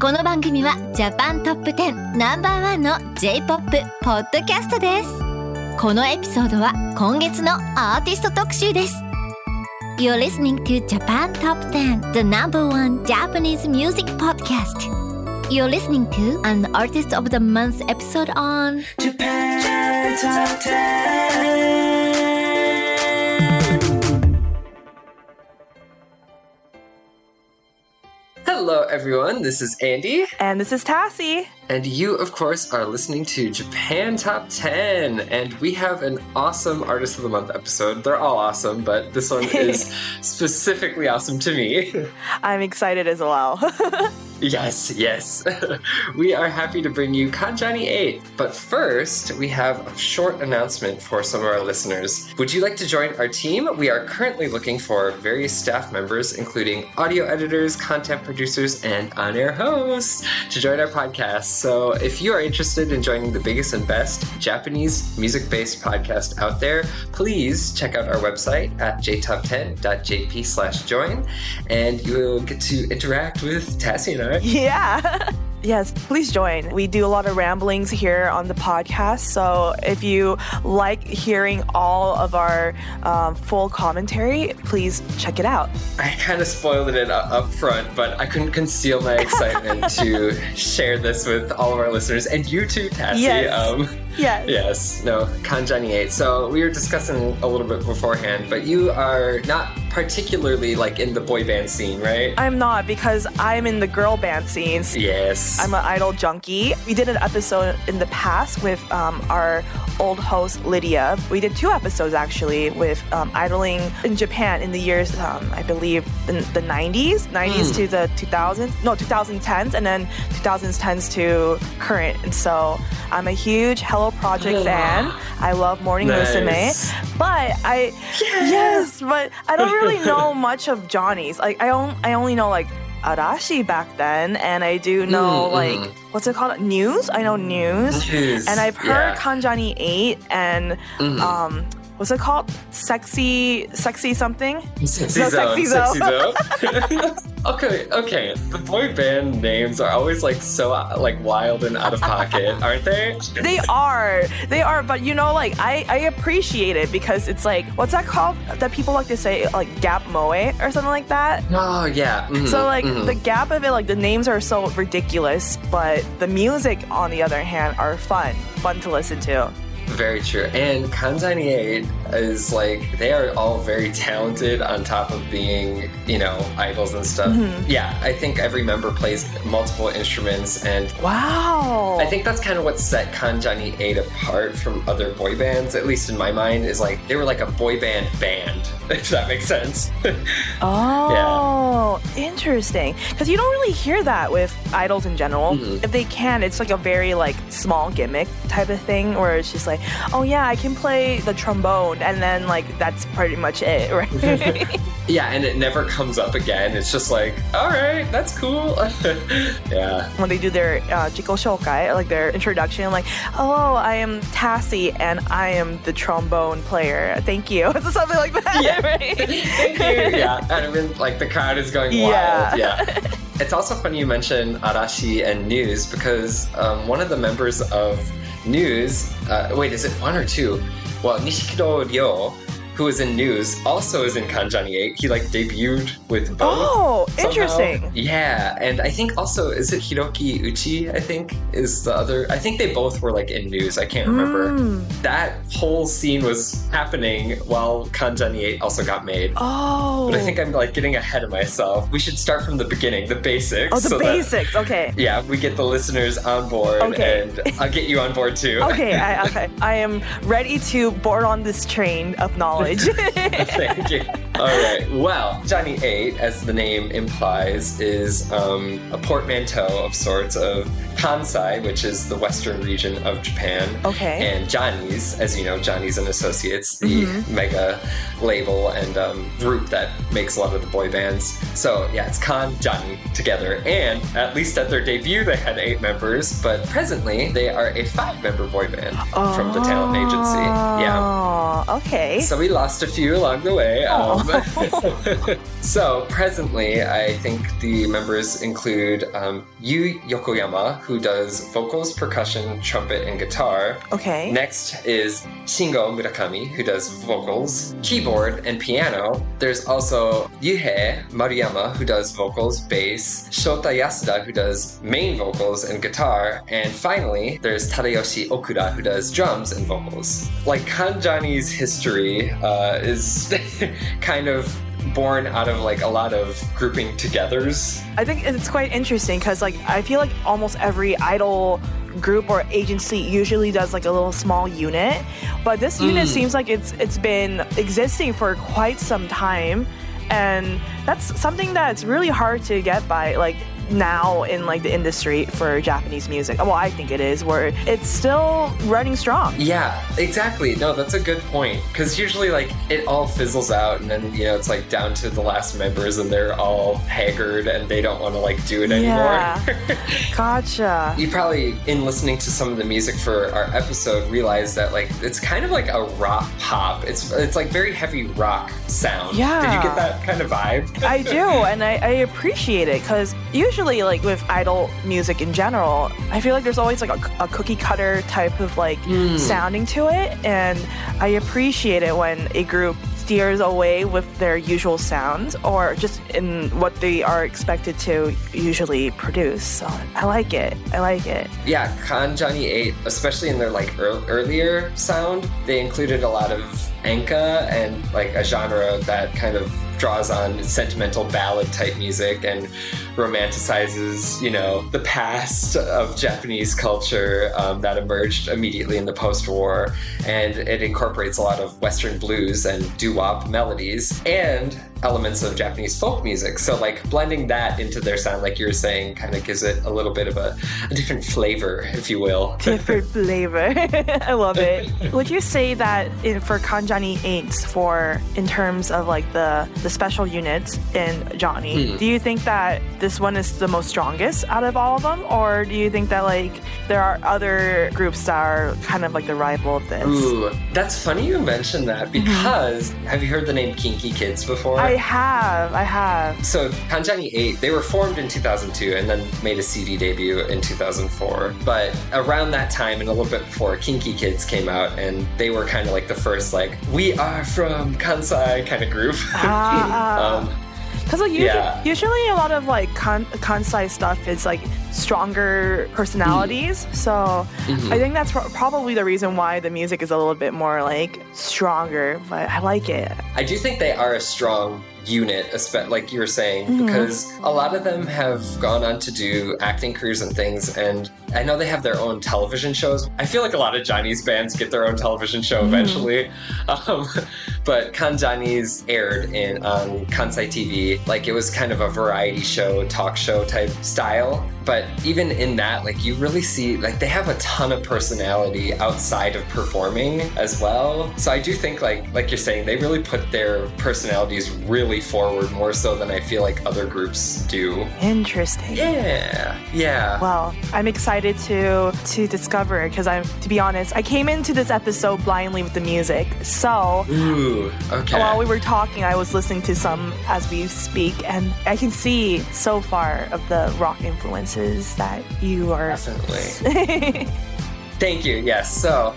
この番組はジャパントップ10ナンバーワンの J-POP ポッドキャストですこのエピソードは今月のアーティスト特集です You're listening to Japan Top 10 the number one Japanese music podcast You're listening to an Artist of the Month episode on Japan Top 10. Hello, everyone. This is Andy, And this is Tassie. And you, of course, are listening to Japan Top 10. And we have an awesome Artist of the Month episode. They're all awesome, but this one is specifically awesome to me. I'm excited as well. yes, yes. we are happy to bring you Kanjani 8. But first, we have a short announcement for some of our listeners. Would you like to join our team? We are currently looking for various staff members, including audio editors, content producers, and on air hosts, to join our podcast. So if you are interested in joining the biggest and best Japanese music based podcast out there, please check out our website at jtop10.jp slash join, and you will get to interact with Tassie and I. yeah. Yes, please join. We do a lot of ramblings here on the podcast. So if you like hearing all of our um, full commentary, please check it out. I kind of spoiled it up front, but I couldn't conceal my excitement to share this with all of our listeners and you too, Tassie. Yes. Um, Yes. yes, no, Kanjani 8. So we were discussing a little bit beforehand, but you are not particularly like in the boy band scene, right? I'm not because I'm in the girl band scenes. yes. I'm an idol junkie. We did an episode in the past with um, our old host Lydia. We did two episodes actually with um, idling in Japan in the years, um, I believe, in the 90s, 90s to the 2000s, no, 2010s, and then 2010s to current. And so I'm a huge Hello Project fan. I love Morning Nice. Musume, but I yes, but I don't really know much of Johnny's. Like I only I only know like Arashi back then, and I do know Mm, like mm. what's it called? News. I know news, News, and I've heard yeah. Kanjani Eight and Mhm. um. What's it called? Sexy, sexy something. Sexy No, Zone. Sexy Sexy Zone. Zone. okay, okay. The boy band names are always like so like wild and out of pocket, aren't they? They are, they are. But you know, like I, I appreciate it because it's like, what's that called? That people like to say like gap moe or something like that. Oh yeah. mhm, So like mhm. the gap of it, like the names are so ridiculous, but the music on the other hand are fun, fun to listen to. Very true. And Kanjani 8 is like, they are all very talented on top of being, you know, idols and stuff. Mhm. Yeah, I think every member plays multiple instruments, and Wow. I think that's kind of what set Kanjani 8 apart from other boy bands, at least in my mind, is like they were like a boy band band, if that makes sense. Oh, interesting. Because you don't really hear that with idols in general. Mhm. If they can, it's like a very like small gimmick type of thing, where it's just like, oh yeah, I can play the trombone, and then like that's pretty much it, right? yeah, and it never comes up again. It's just like, all right, that's cool. yeah. when they do their uh, shokai, like their introduction, like, oh, I am Tassie and I am the trombone player. Thank you. It's something like that. Yeah. right? Thank you. Yeah, and I mean, like the crowd is going Yeah. wild. Yeah. It's also funny you mention Arashi and News because um, one of the members of News, uh, wait, is it one or two? Well, Nishikido Ryo, who is in News, also is in Kanjani 8. He like debuted with both. Oh, somehow. interesting. Yeah, and I think also is it Hiroki Uchi? I think is the other. I think they both were like in news. I can't remember. Mm. That whole scene was happening while Kanjani 8 also got made. Oh. But I think I'm like getting ahead of myself. We should start from the beginning, the basics. Oh, the so that- basics. okay. yeah, we get the listeners on board, Okay. and I'll get you on board too. Okay, I, okay. I am ready to board on this train of knowledge. Thank you. All right. Well, Johnny 8, as the name implies, is um, a portmanteau of sorts of Kansai, which is the western region of Japan, okay. and Johnny's, as you know, Johnny's and Associates, the Mhm. mega label and um, group that makes a lot of the boy bands. So yeah, it's Kan Johnny together, and at least at their debut, they had eight members, but presently they are a five-member boy band from the talent agency. Yeah. Oh, okay. So we lost a few along the way. Um, so presently, I think the members include um, Yu Yokoyama, who does vocals, percussion, trumpet, and guitar. Okay. Next is Shingo Murakami, who does vocals, keyboard, and piano. There's also Ryuhei Maruyama, who does vocals, bass, Shota Yasuda, who does main vocals and guitar, and finally, there's Tadayoshi Okura, who does drums and vocals. Like Kanjani's history uh, is kind of born out of like a lot of grouping togethers. I think it's quite interesting because like I feel like almost every idol group or agency usually does like a little small unit, but this unit Mm. seems like it's it's been existing for quite some time, and that's something that's really hard to get by like now in like the industry for Japanese music. Well, I think it is where it's still running strong. Yeah, exactly. No, that's a good point. Because usually, like, it all fizzles out, and then, you know, it's like down to the last members, and they're all haggard and they don't want to, like, do it anymore. Yeah. Gotcha. you probably, in listening to some of the music for our episode, realized that, like, it's kind of like a rock pop. It's, it's like very heavy rock sound. Yeah. Did you get that kind of vibe? I do, and I, I appreciate it because usually, like with idol music in general, I feel like there's always like a, a cookie cutter type of like Mm. sounding to it, and I appreciate it when a group steers away with their usual sounds or just in what they are expected to usually produce. So I like it. I like it. Yeah, Kanjani 8, especially in their like ear- earlier sound, they included a lot of enka and like a genre that kind of draws on sentimental ballad type music and romanticizes, you know, the past of Japanese culture um, that emerged immediately in the post-war, and it incorporates a lot of Western blues and doo-wop melodies. And elements of Japanese folk music. So like blending that into their sound, like you were saying, kind of gives it a little bit of a, a different flavor, if you will. different flavor. I love it. Would you say that in, for Kanjani 8s, for in terms of like the the special units in Johnny, Hmm. do you think that this one is the most strongest out of all of them, or do you think that like there are other groups that are kind of like the rival of this? Ooh, that's funny you mentioned that because have you heard the name KinKi Kids before? I have, I have. So Kanjani 8, they were formed in 2002 and then made a CD debut in 2004. But around that time and a little bit before, KinKi Kids came out and they were kind of like the first like, we are from Kansai kind of group. Ah. um, Because like usually, Yeah. usually a lot of like kan- kansai stuff is like stronger personalities. So mhm. I think that's pro- probably the reason why the music is a little bit more like stronger. But I like it. I do think they are a strong unit, like you were saying, Mhm. because a lot of them have gone on to do acting careers and things, and I know they have their own television shows. I feel like a lot of Johnny's bands get their own television show Mhm. eventually, um, but Kanjani's aired in on Kansai TV, like it was kind of a variety show, talk show type style. But even in that, like you really see, like they have a ton of personality outside of performing as well. So I do think, like like you're saying, they really put their personalities really forward more so than I feel like other groups do. Interesting. Yeah, yeah. Well, I'm excited to to discover because I'm to be honest, I came into this episode blindly with the music. So Ooh, okay. while we were talking, I was listening to some as we speak, and I can see so far of the rock influences that you are. Definitely. Thank you. Yes. So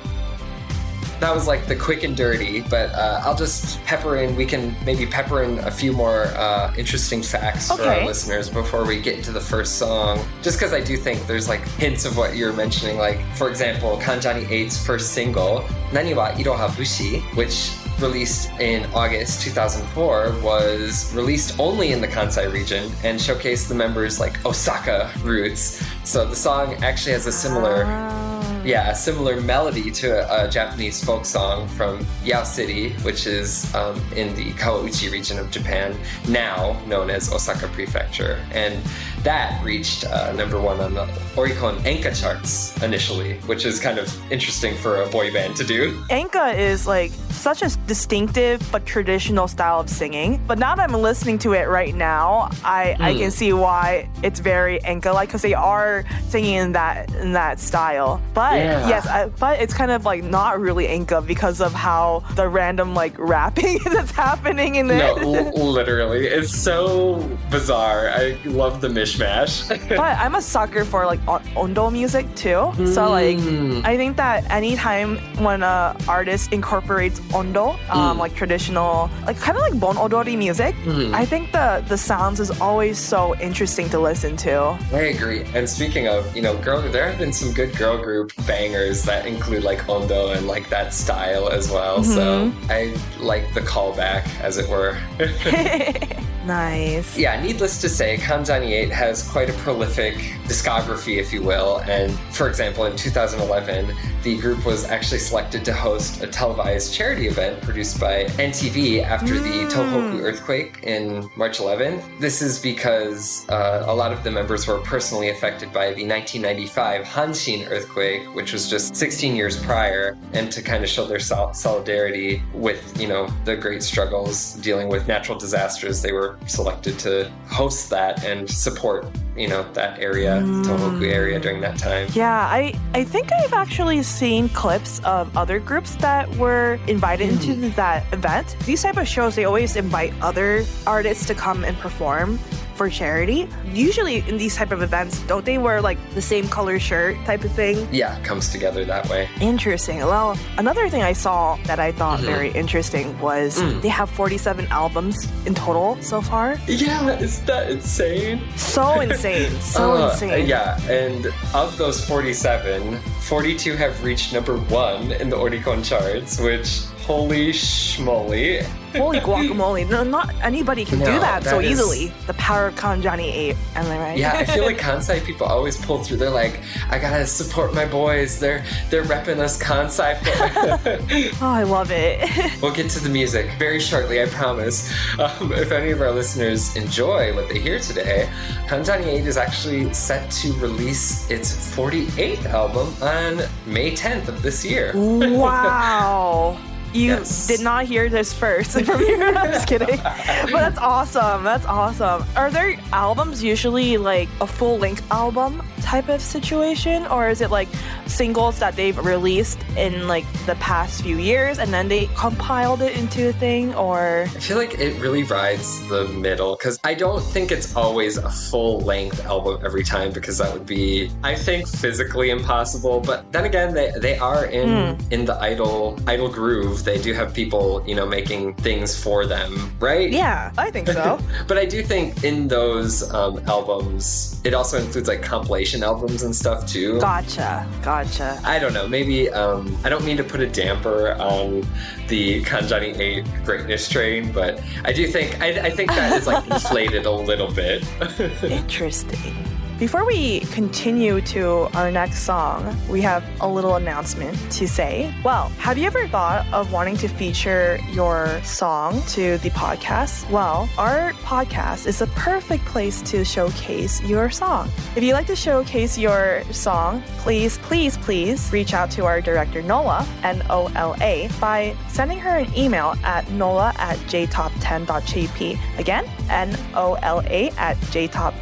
that was like the quick and dirty, but uh, I'll just pepper in. We can maybe pepper in a few more uh, interesting facts for our listeners before we get into the first song. Just because I do think there's like hints of what you're mentioning. Like, for example, Kanjani 8's first single, Naniwa Iroha Bushi, which released in August 2004, was released only in the Kansai region and showcased the members' like Osaka roots. So the song actually has a similar Ah. yeah, a similar melody to a, a Japanese folk song from Yao City, which is um, in the Kawachi region of Japan, now known as Osaka Prefecture. And that reached uh, number one on the Oricon Enka charts initially, which is kind of interesting for a boy band to do. Enka is like such a distinctive but traditional style of singing. But now that I'm listening to it right now, I, I can see why it's very enka like because they are singing in that in that style. But Yeah. yes, I, but it's kind of like not really enka because of how the random like rapping that's happening in No, it. l- literally. It's so bizarre. I love the mishmash. but I'm a sucker for like on- ondo music too. So like Mm. I think that anytime when a artist incorporates ondo, um, Mm. like traditional, like kind of like bon odori music, Mhm. I think the the sounds is always so interesting to listen to. I agree. And speaking of, you know, girl, there have been some good girl group bangers that include like Ondo and like that style as well. So I like the callback, as it were. nice. yeah, needless to say, Kanjani 8 has quite a prolific discography, if you will. And for example, in 2011, the group was actually selected to host a televised charity event produced by NTV after the Tohoku earthquake in March 11th. This is because uh, a lot of the members were personally affected by the 1995 Hanshin earthquake, which was just 16 years prior, and to kind of show their sol- solidarity with, you know, the great struggles dealing with natural disasters, they were selected to host that and support, you know, that area, Tohoku area during that time. Yeah, I, I think I've actually seen clips of other groups that were invited into that event. These type of shows, they always invite other artists to come and perform for charity. Usually in these type of events, don't they wear like the same color shirt type of thing? Yeah, it comes together that way. Interesting. Well, another thing I saw that I thought Mhm. very interesting was Mm. they have 47 albums in total so far. Yeah, is that insane? So insane. So Uh, insane. Yeah, and of those 47, 42 have reached number one in the Oricon charts, which, holy schmoly. Holy guacamole. No, not anybody can do No, that, so that is- easily. The power of Kanjani 8. Am I right? Yeah, I feel like Kansai people always pull through. They're like, I gotta support my boys. They're they're repping us Kansai. oh, I love it. we'll get to the music very shortly, I promise. Um, if any of our listeners enjoy what they hear today, Kanjani 8 is actually set to release its 48th album on May 10th of this year. wow. You Yes. did not hear this first from here. I'm just kidding. But that's awesome. That's awesome. Are their albums usually like a full length album type of situation? Or is it like singles that they've released in like the past few years and then they compiled it into a thing? Or I feel like it really rides the middle because I don't think it's always a full length album every time because that would be, I think, physically impossible. But then again, they, they are in in the idol idol groove. They do have people, you know, making things for them, right? yeah, I think so. But I do think in those um, albums, it also includes like compilation albums and stuff too. gotcha. Gotcha. I don't know. Maybe um, I don't mean to put a damper on the Kanjani 8 greatness train, but I do think I, I think that is like inflated a little bit. Interesting. Before we continue to our next song, we have a little announcement to say. Well, have you ever thought of wanting to feature your song to the podcast? Well, our podcast is a perfect place to showcase your song. If you'd like to showcase your song, please, please, please reach out to our director, Nola, N O L A, by sending her an email at nola at jtop10.jp. Again, N O L A at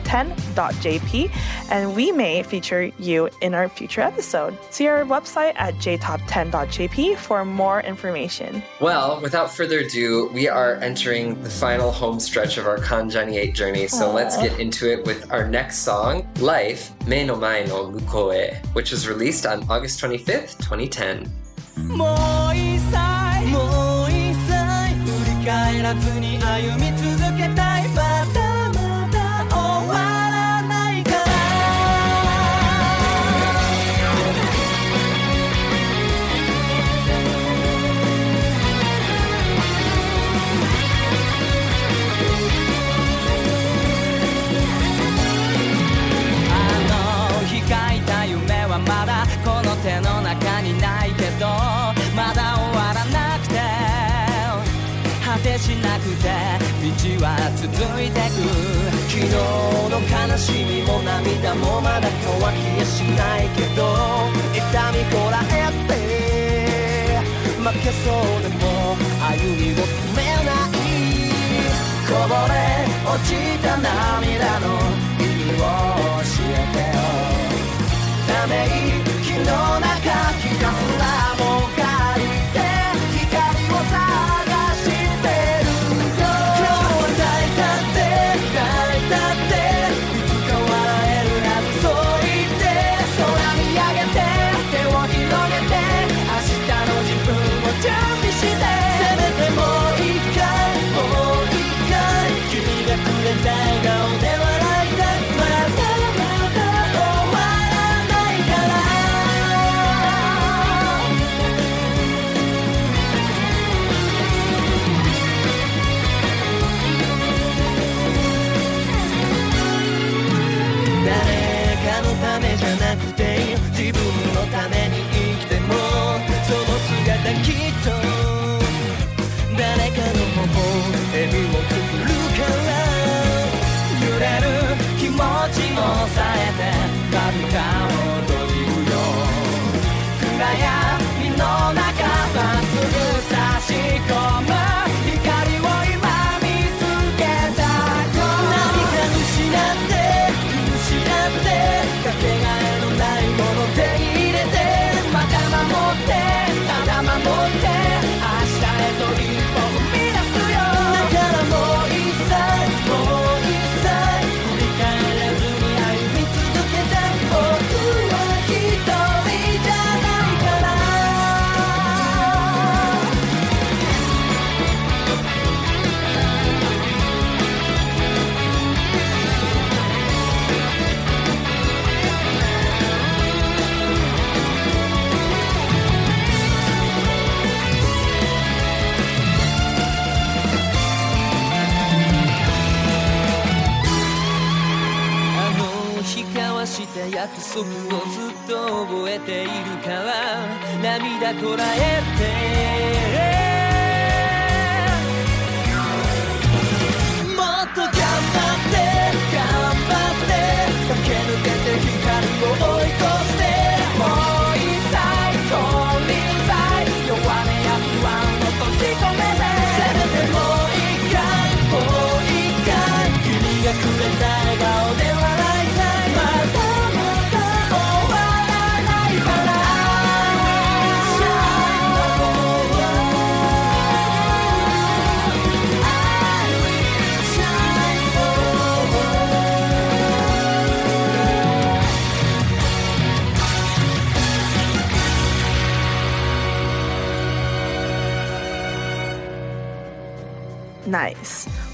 jtop10.jp, and we may feature you in our future episode. See our website at jtop10.jp for more information. Well, without further ado, we are entering the final home stretch of our Kanjani 8 journey, so Aww. let's get into it with our next song, Life, Me no Mae no Mukoe, which was released on August 25th, 2010. 続いてく昨日の悲しみも涙もまだ乾きやしないけど痛みこらえて負けそうでも歩みを止めない。こぼれ落ちた涙の意味を教えてよ。ため息約束をずっと覚えているから涙こらえて。もっと頑張って頑張って駆け抜けて光を追い越してもう一切金輪際弱音や不安を閉じ込め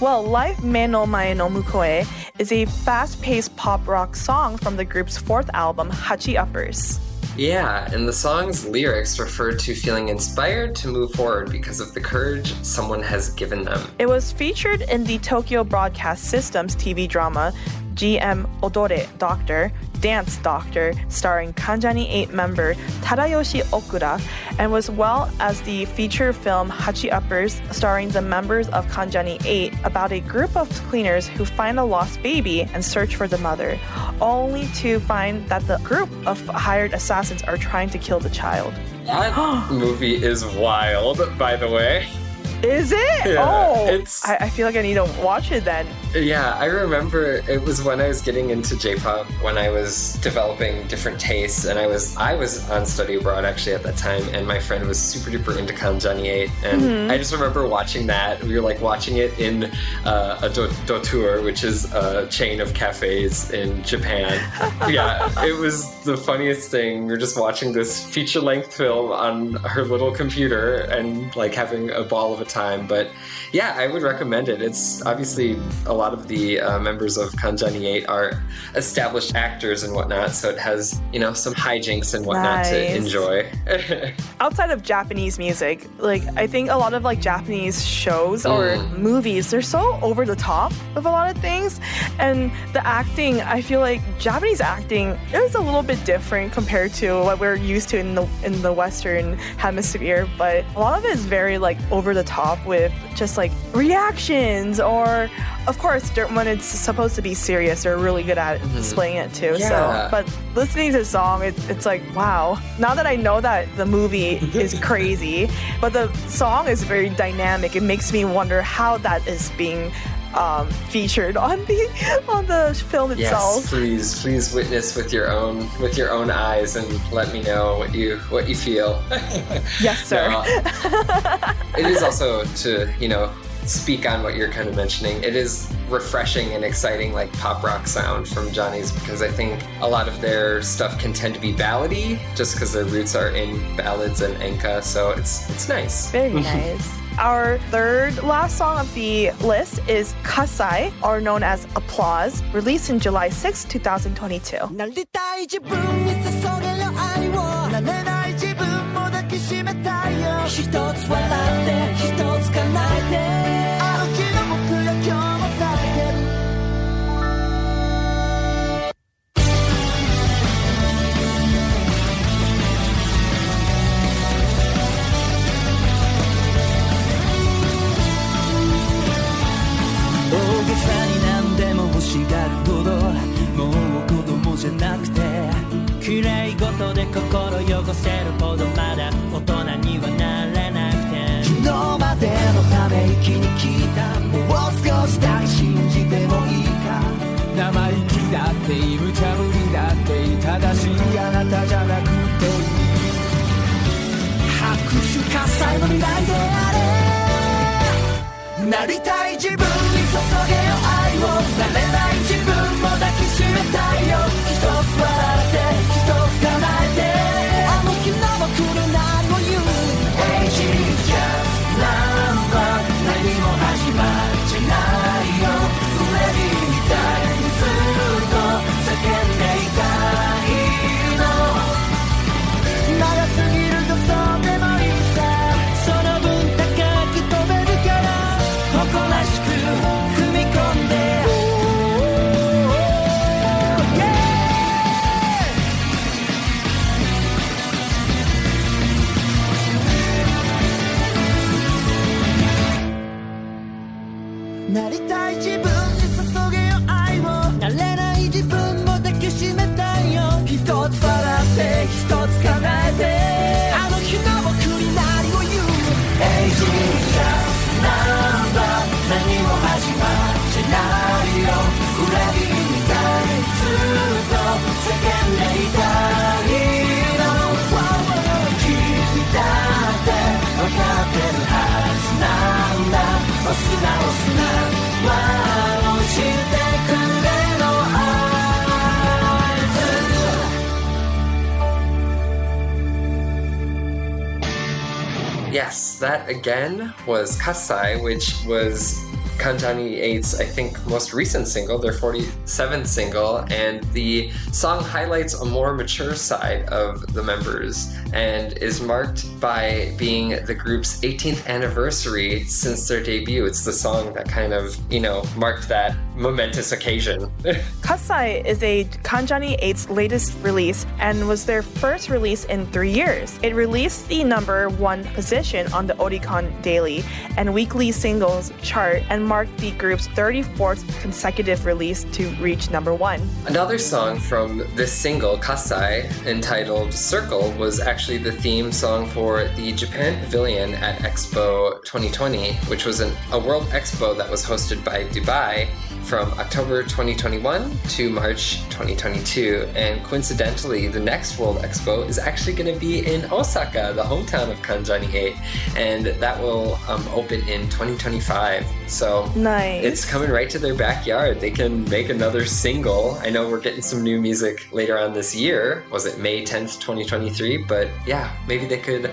Well, Life Me no Mae no Mukoe is a fast paced pop rock song from the group's fourth album, Hachi Uppers. Yeah, and the song's lyrics refer to feeling inspired to move forward because of the courage someone has given them. It was featured in the Tokyo Broadcast System's TV drama GM Odore Doctor, Dance Doctor, starring Kanjani 8 member Tadayoshi Okura, and was well as the feature film Hachi Uppers, starring the members of Kanjani 8 about a group of cleaners who find a lost baby and search for the mother, only to find that the group of hired assassins are trying to kill the child. That movie is wild, by the way. Is it? Yeah, oh, it's- I, I feel like I need to watch it then. Yeah, I remember it was when I was getting into J-pop when I was developing different tastes, and I was I was on study abroad actually at that time, and my friend was super duper into Kanjani 8, and I just remember watching that. We were like watching it in uh, a do- Doutor, which is a chain of cafes in Japan. yeah, it was the funniest thing. We are just watching this feature-length film on her little computer and like having a ball of a time. But yeah, I would recommend it. It's obviously a lot of the uh, members of Kanjani 8 are established actors and whatnot, so it has, you know, some hijinks and whatnot to enjoy. outside of Japanese music, like I think a lot of like Japanese shows or Mm. movies, they're so over the top with a lot of things. And the acting, I feel like Japanese acting is a little bit different compared to what we're used to in the in the Western hemisphere, but a lot of it is very like over the top off with just like reactions or of course when it's supposed to be serious they're really good at mm-hmm. displaying it too Yeah. so but listening to the song it, it's like wow. Now that i know that the movie is crazy but the song is very dynamic it makes me wonder how that is being um, featured on the on the film itself Yes, please, please witness with your own with your own eyes and let me know what you what you feel. yes sir No, it is also to you know speak on what you're kind of mentioning. It is refreshing and exciting, like pop rock sound from Johnny's, because I think a lot of their stuff can tend to be ballady, just because their roots are in ballads and enka. So it's it's nice. Very nice. Our third last song of the list is Kasai, or known as Applause, released in July 6, 2022. 心汚せるほどまだ大人にはなれなくて。昨日までのため息に聞いたもう少しだけ信じてもいいか。生意気だっていい無茶ぶりだっていい正しいあなたじゃなくていい。拍手喝采の未来であれ。なりたい自分に注げよ。愛をなれない。That again was Kasai, which was Kanjani 8's, I think, most recent single, their 47th single, and the song highlights a more mature side of the members and is marked by being the group's 18th anniversary since their debut. It's the song that kind of, you know, marked that momentous occasion. Kasai is a Kanjani 8's latest release and was their first release in three years. It released the number one position on the Oricon Daily and Weekly Singles chart and marked the group's 34th consecutive release to reach number one. Another song from this single, Kasai, entitled Circle, was actually the theme song for the Japan Pavilion at Expo 2020, which was an, a world expo that was hosted by Dubai from October 2021 to March 2022. And coincidentally, the next World Expo is actually going to be in Osaka, the hometown of Kanjani 8, and that will um, open in 2025. So Nice. it's coming right to their backyard. They can make another single. I know we're getting some new music later on this year. Was it May 10th, 2023? But yeah, maybe they could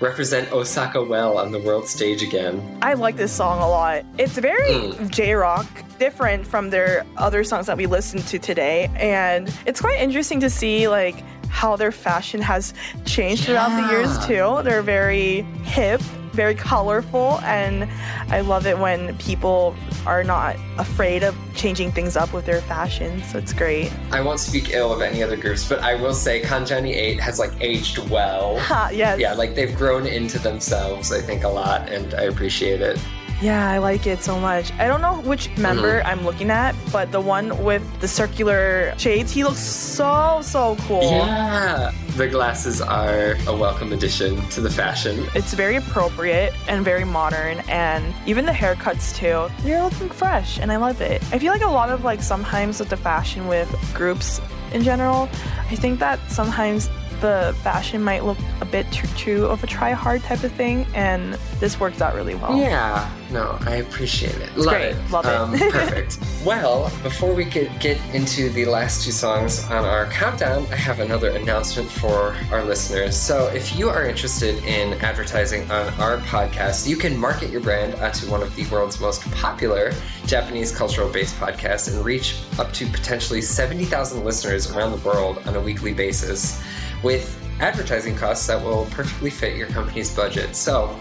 represent Osaka well on the world stage again. I like this song a lot. It's very Mm. J rock, different from their other songs that we listened to today. And it's quite interesting to see like how their fashion has changed throughout the years too. They're very hip, very colorful, and I love it when people are not afraid of changing things up with their fashion. So it's great. I won't speak ill of any other groups, but I will say Kanjani 8 has like aged well. Ha, yes. Yeah, like they've grown into themselves, I think, a lot, and I appreciate it. Yeah, I like it so much. I don't know which member Mm-hmm. I'm looking at, but the one with the circular shades, he looks so, so cool. Yeah, the glasses are a welcome addition to the fashion. It's very appropriate and very modern, and even the haircuts too. You're looking fresh, and I love it. I feel like a lot of like sometimes with the fashion with groups in general, I think that sometimes the fashion might look a bit too, too of a try hard type of thing, and this works out really well. Yeah, no, I appreciate it. Love great. it. Love it. Um, perfect. Well, before we get, get into the last two songs on our countdown, I have another announcement for our listeners. So, if you are interested in advertising on our podcast, you can market your brand onto one of the world's most popular Japanese cultural based podcasts and reach up to potentially 70,000 listeners around the world on a weekly basis with advertising costs that will perfectly fit your company's budget. So,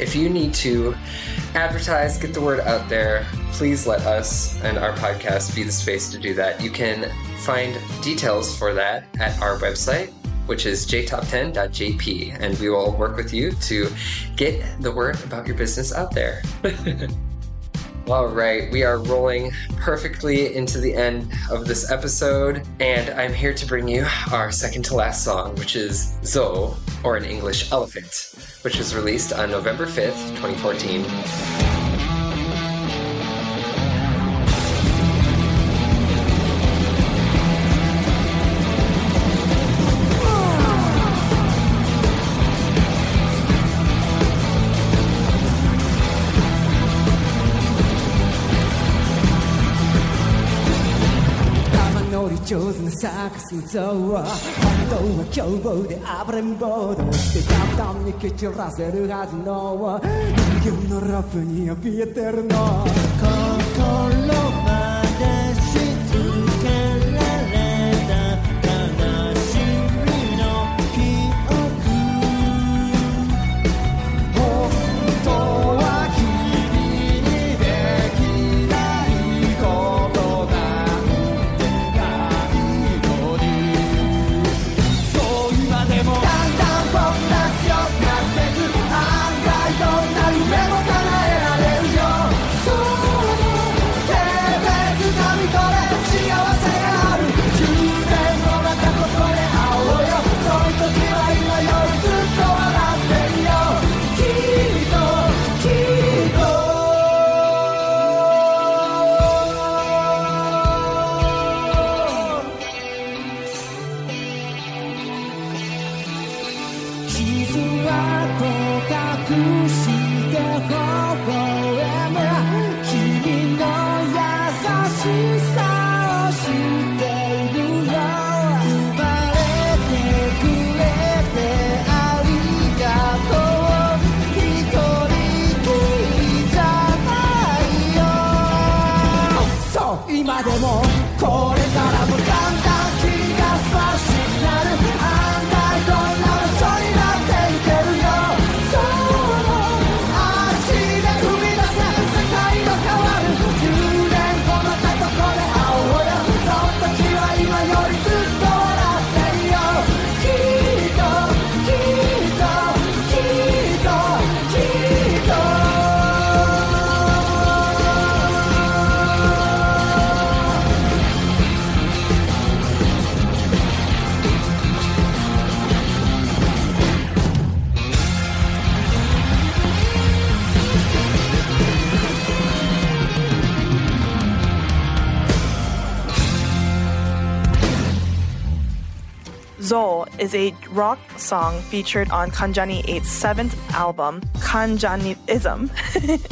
if you need to advertise, get the word out there, please let us and our podcast be the space to do that. You can find details for that at our website, which is jtop10.jp, and we will work with you to get the word about your business out there. All right, we are rolling perfectly into the end of this episode, and I'm here to bring you our second to last song, which is Zo, or in English, Elephant, which was released on November 5th, 2014. 上手なサーカス像は本当は凶暴で暴れん坊どうして簡単に蹴散らせるはずの。人間のラップに怯えてるの。心 is a rock song featured on Kanjani 8's seventh album, Kanjanism.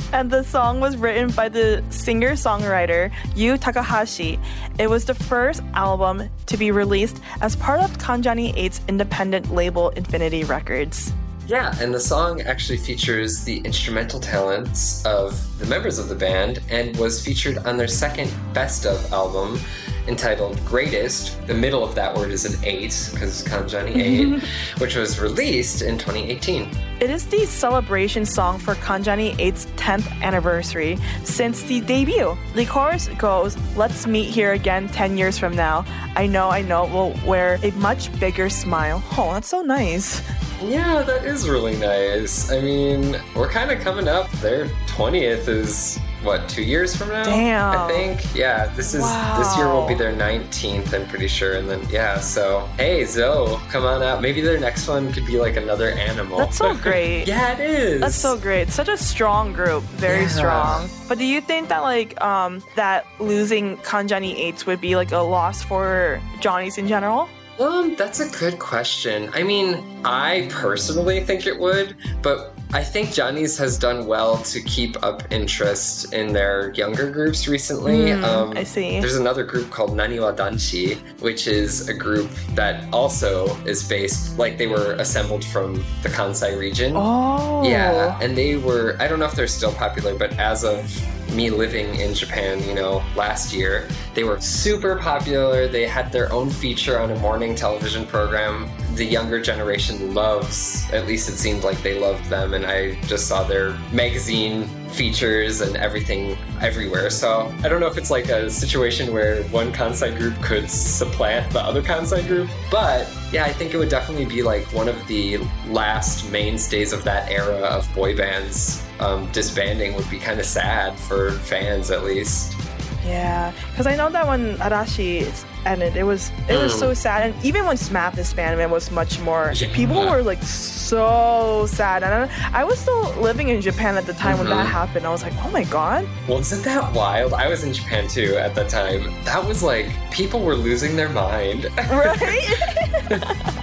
and the song was written by the singer songwriter Yu Takahashi. It was the first album to be released as part of Kanjani 8's independent label Infinity Records. Yeah, and the song actually features the instrumental talents of the members of the band and was featured on their second best of album entitled GR8EST. The middle of that word is an 8 because Kanjani 8, which was released in 2018. It is the celebration song for Kanjani 8's 10th anniversary since the debut. The chorus goes, Let's meet here again 10 years from now. I know, I know, we'll wear a much bigger smile. Oh, that's so nice. Yeah, that is really nice. I mean, we're kind of coming up. Their 20th is what, two years from now? Damn. I think. Yeah, this is this year will be their 19th, I'm pretty sure. And then, yeah, so hey, Zoe, come on out. Maybe their next one could be like another animal. That's so great. yeah, it is. That's so great. Such a strong group. Very Yeah. strong. But do you think that like um that losing Kanjani 8s would be like a loss for Johnny's in general? Um, that's a good question. I mean, I personally think it would, but I think Johnny's has done well to keep up interest in their younger groups recently. Hmm, um, I see. There's another group called Naniwa Danshi, which is a group that also is based, like they were assembled from the Kansai region. Oh. Yeah, and they were, I don't know if they're still popular, but as of me living in Japan, you know, last year, they were super popular. They had their own feature on a morning television program. The younger generation loves, at least it seemed like they loved them, and I just saw their magazine features and everything everywhere. So I don't know if it's like a situation where one Kansai group could supplant the other Kansai group, but yeah, I think it would definitely be like one of the last mainstays of that era of boy bands um, disbanding would be kind of sad for fans at least. Yeah, because I know that when Arashi ended, it was it was Mm. so sad, and even when SMAP disbanded, it was much more. Yeah. People were like so sad, and I, I was still living in Japan at the time when that Mhm. happened. I was like, oh my god, Well, isn't that wild? I was in Japan too at that time. That was like people were losing their mind. right?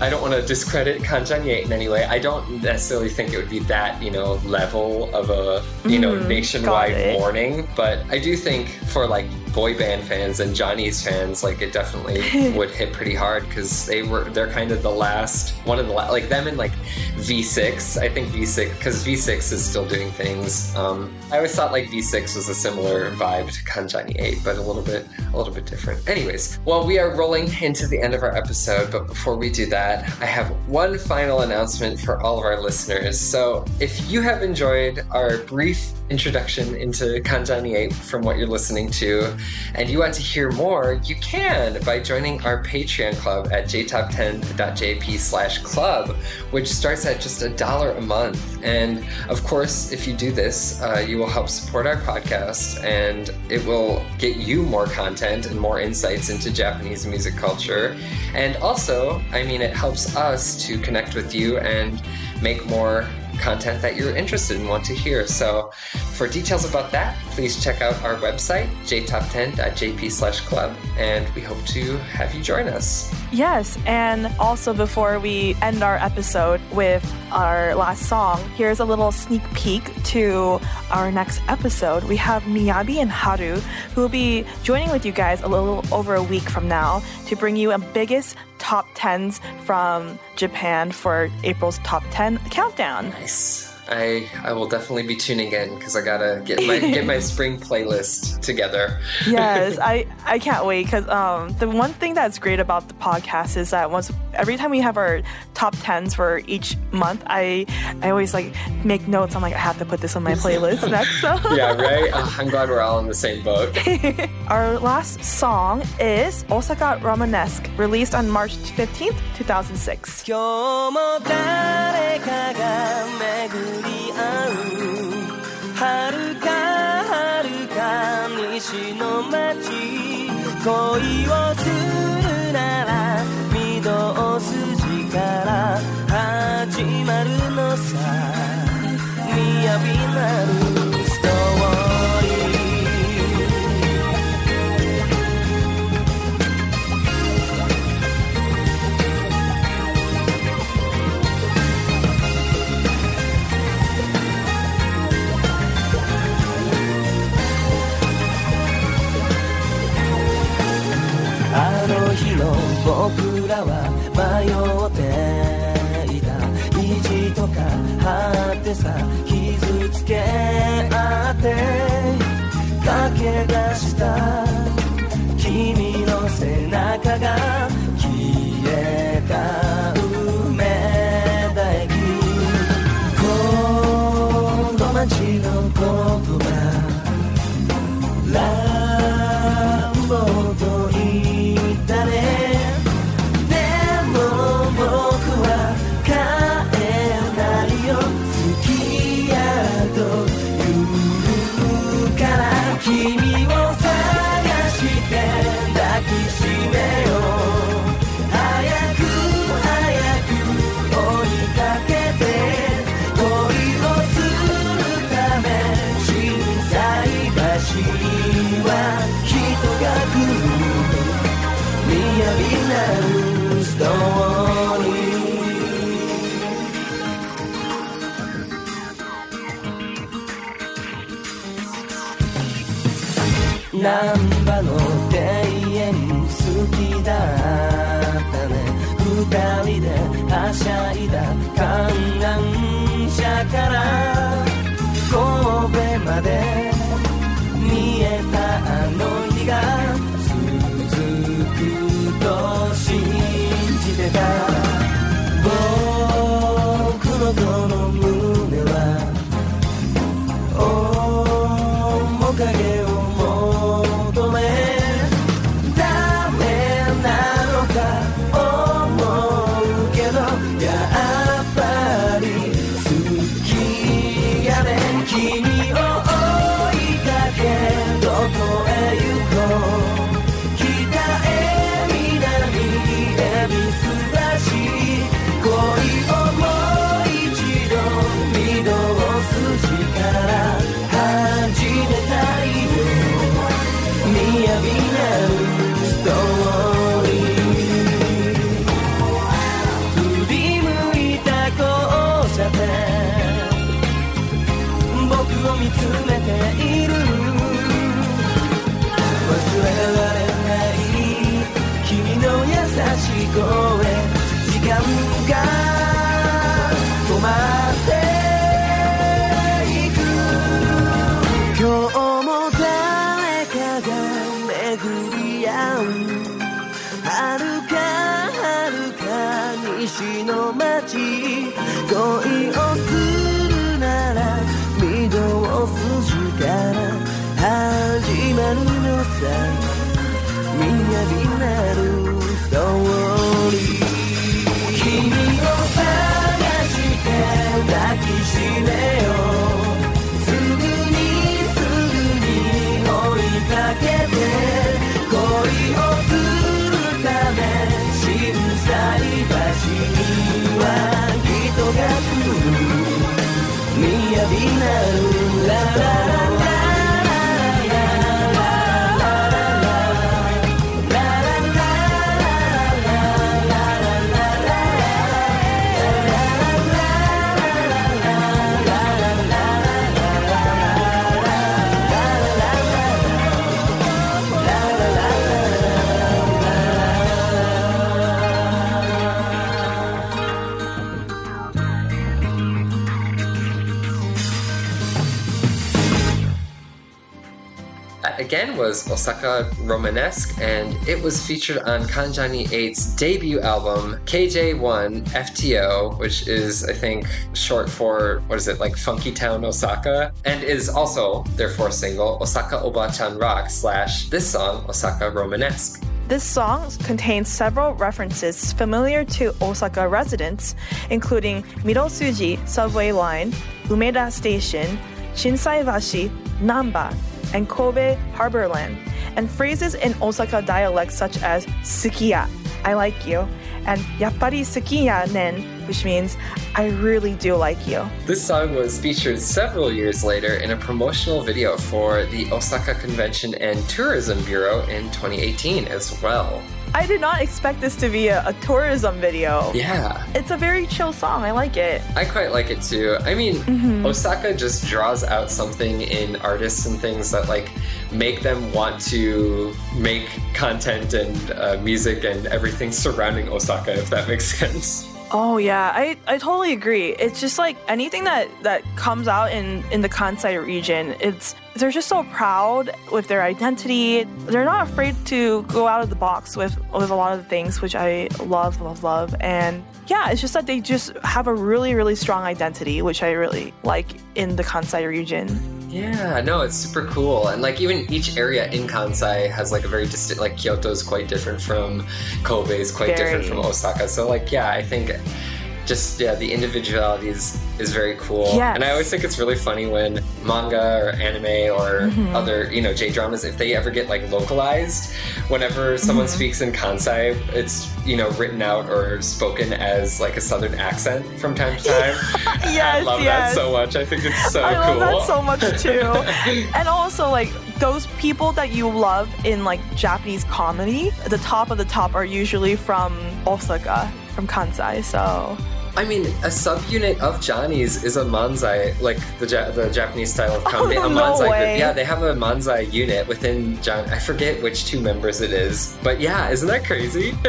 I don't want to discredit Kanjani in any way. I don't necessarily think it would be that, you know, level of a, you know, Mhm, nationwide warning. But I do think for like boy band fans and Johnny's fans, like it definitely would hit pretty hard because they were, they're kind of the last, one of the, la- like them and like V6. I think V6, because V6 is still doing things. Um, I always thought like V6 was a similar vibe to Kanjani 8, but a little bit, a little bit different. Anyways, well, we are rolling into the end of our episode, but before we do that, I have one final announcement for all of our listeners. So, if you have enjoyed our brief introduction into Kanjani 8 from what you're listening to, and you want to hear more, you can by joining our Patreon club at jtop10.jp slash club, which starts at just a dollar a month. And of course, if you do this, uh, you will help support our podcast and it will get you more content and more insights into Japanese music culture. And also, I mean, it helps us to connect with you and make more content that you're interested in want to hear. So for details about that, please check out our website, jtop10.jp slash club, and we hope to have you join us. Yes, and also before we end our episode with our last song, here's a little sneak peek to our next episode. We have Miyabi and Haru who will be joining with you guys a little over a week from now to bring you a biggest top 10s from Japan for April's top 10 countdown. Nice. I I will definitely be tuning in because I gotta get my get my spring playlist together. yes, I I can't wait because um the one thing that's great about the podcast is that once every time we have our top tens for each month, I I always like make notes. I'm like I have to put this on my playlist next. So Yeah, right. Uh, I'm glad we're all in the same boat. our last song is Osaka Romanesque, released on March 15th, 2006. り合う。遥か遥か西の街。恋をするなら御堂筋から始まるのさ。雅なるてさ傷つけ合って駆け出した君の背中が難波の庭園好きだったね。二人ではしゃいだ観覧車から神戸まで was Osaka Romanesque, and it was featured on Kanjani 8's debut album, KJ1 FTO, which is, I think, short for, what is it, like Funky Town Osaka, and is also their fourth single, Osaka Obachan Rock, slash this song, Osaka Romanesque. This song contains several references familiar to Osaka residents, including Midosuji subway line, Umeda Station, Shinsaibashi, Namba, and Kobe Harborland, and phrases in Osaka dialect such as Sukiya, I like you, and Yappari Sukiya nen, which means I really do like you. This song was featured several years later in a promotional video for the Osaka Convention and Tourism Bureau in 2018 as well. I did not expect this to be a, a tourism video. Yeah, It's a very chill song. I like it. I quite like it too. I mean, Osaka just draws out something in artists and things that like make them want to make content and uh, music and everything surrounding Osaka, if that makes sense. Oh yeah, I, I totally agree. It's just like anything that that comes out in in the Kansai region, it's they're just so proud with their identity. They're not afraid to go out of the box with with a lot of the things which I love, love, love. And yeah, it's just that they just have a really, really strong identity, which I really like in the Kansai region. Yeah, no, it's super cool. And like even each area in Kansai has like a very distinct like Kyoto is quite different from Kobe is quite different from Osaka. So like yeah, I think just yeah, the individuality is, is very cool. Yes. And I always think it's really funny when manga or anime or Mm-hmm. other, you know, J dramas, if they ever get like localized, whenever someone Mm-hmm. speaks in Kansai, it's, you know, written out or spoken as like a southern accent from time to time. I Yes, I love yes. that so much. I think it's so I cool. love that so much too. and also like those people that you love in like Japanese comedy, the top of the top are usually from Osaka, from Kansai. So I mean, a subunit of Johnny's is a manzai, like the ja- the Japanese style of comedy. Oh, a no manzai way. group. Yeah, they have a manzai unit within John. I forget which two members it is, but yeah, isn't that crazy?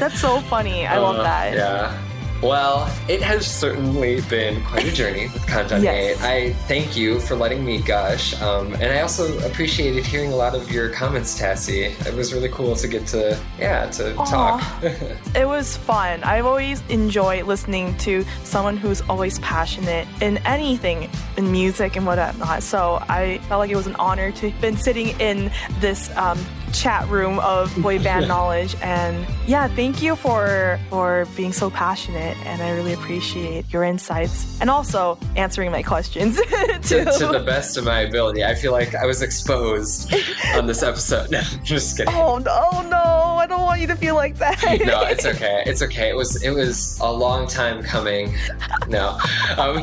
that's so funny. I love Uh, that. Yeah. Well, it has certainly been quite a journey with Kanjani Yes. I thank you for letting me gush. Um, and I also appreciated hearing a lot of your comments, Tassie. It was really cool to get to, yeah, to Aw. talk. It was fun. I've always enjoyed listening to someone who's always passionate in anything, in music and whatnot. So I felt like it was an honor to have been sitting in this um, chat room of boy band knowledge. And yeah, thank you for for being so passionate. And I really appreciate your insights and also answering my questions to, to the best of my ability. I feel like I was exposed on this episode. No, just kidding. Oh no, oh no! I don't want you to feel like that. No, it's okay. It's okay. It was it was a long time coming. No, um,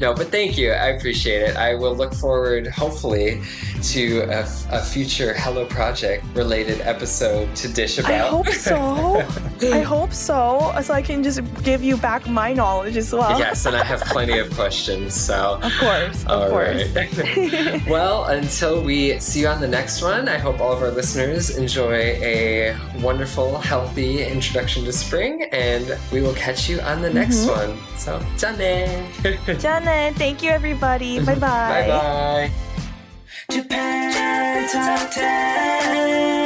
no, but thank you. I appreciate it. I will look forward, hopefully, to a, a future Hello Project related episode to dish about. I hope so. I hope so. So I can just give you back my knowledge as well. yes, and I have plenty of questions. So of course, of all course. Right. well, until we see you on the next one, I hope all of our listeners enjoy a wonderful, healthy introduction to spring, and we will catch you on the next mm-hmm. one. So, Jane. Thank you, everybody. Bye bye. Bye bye. Japan Top 10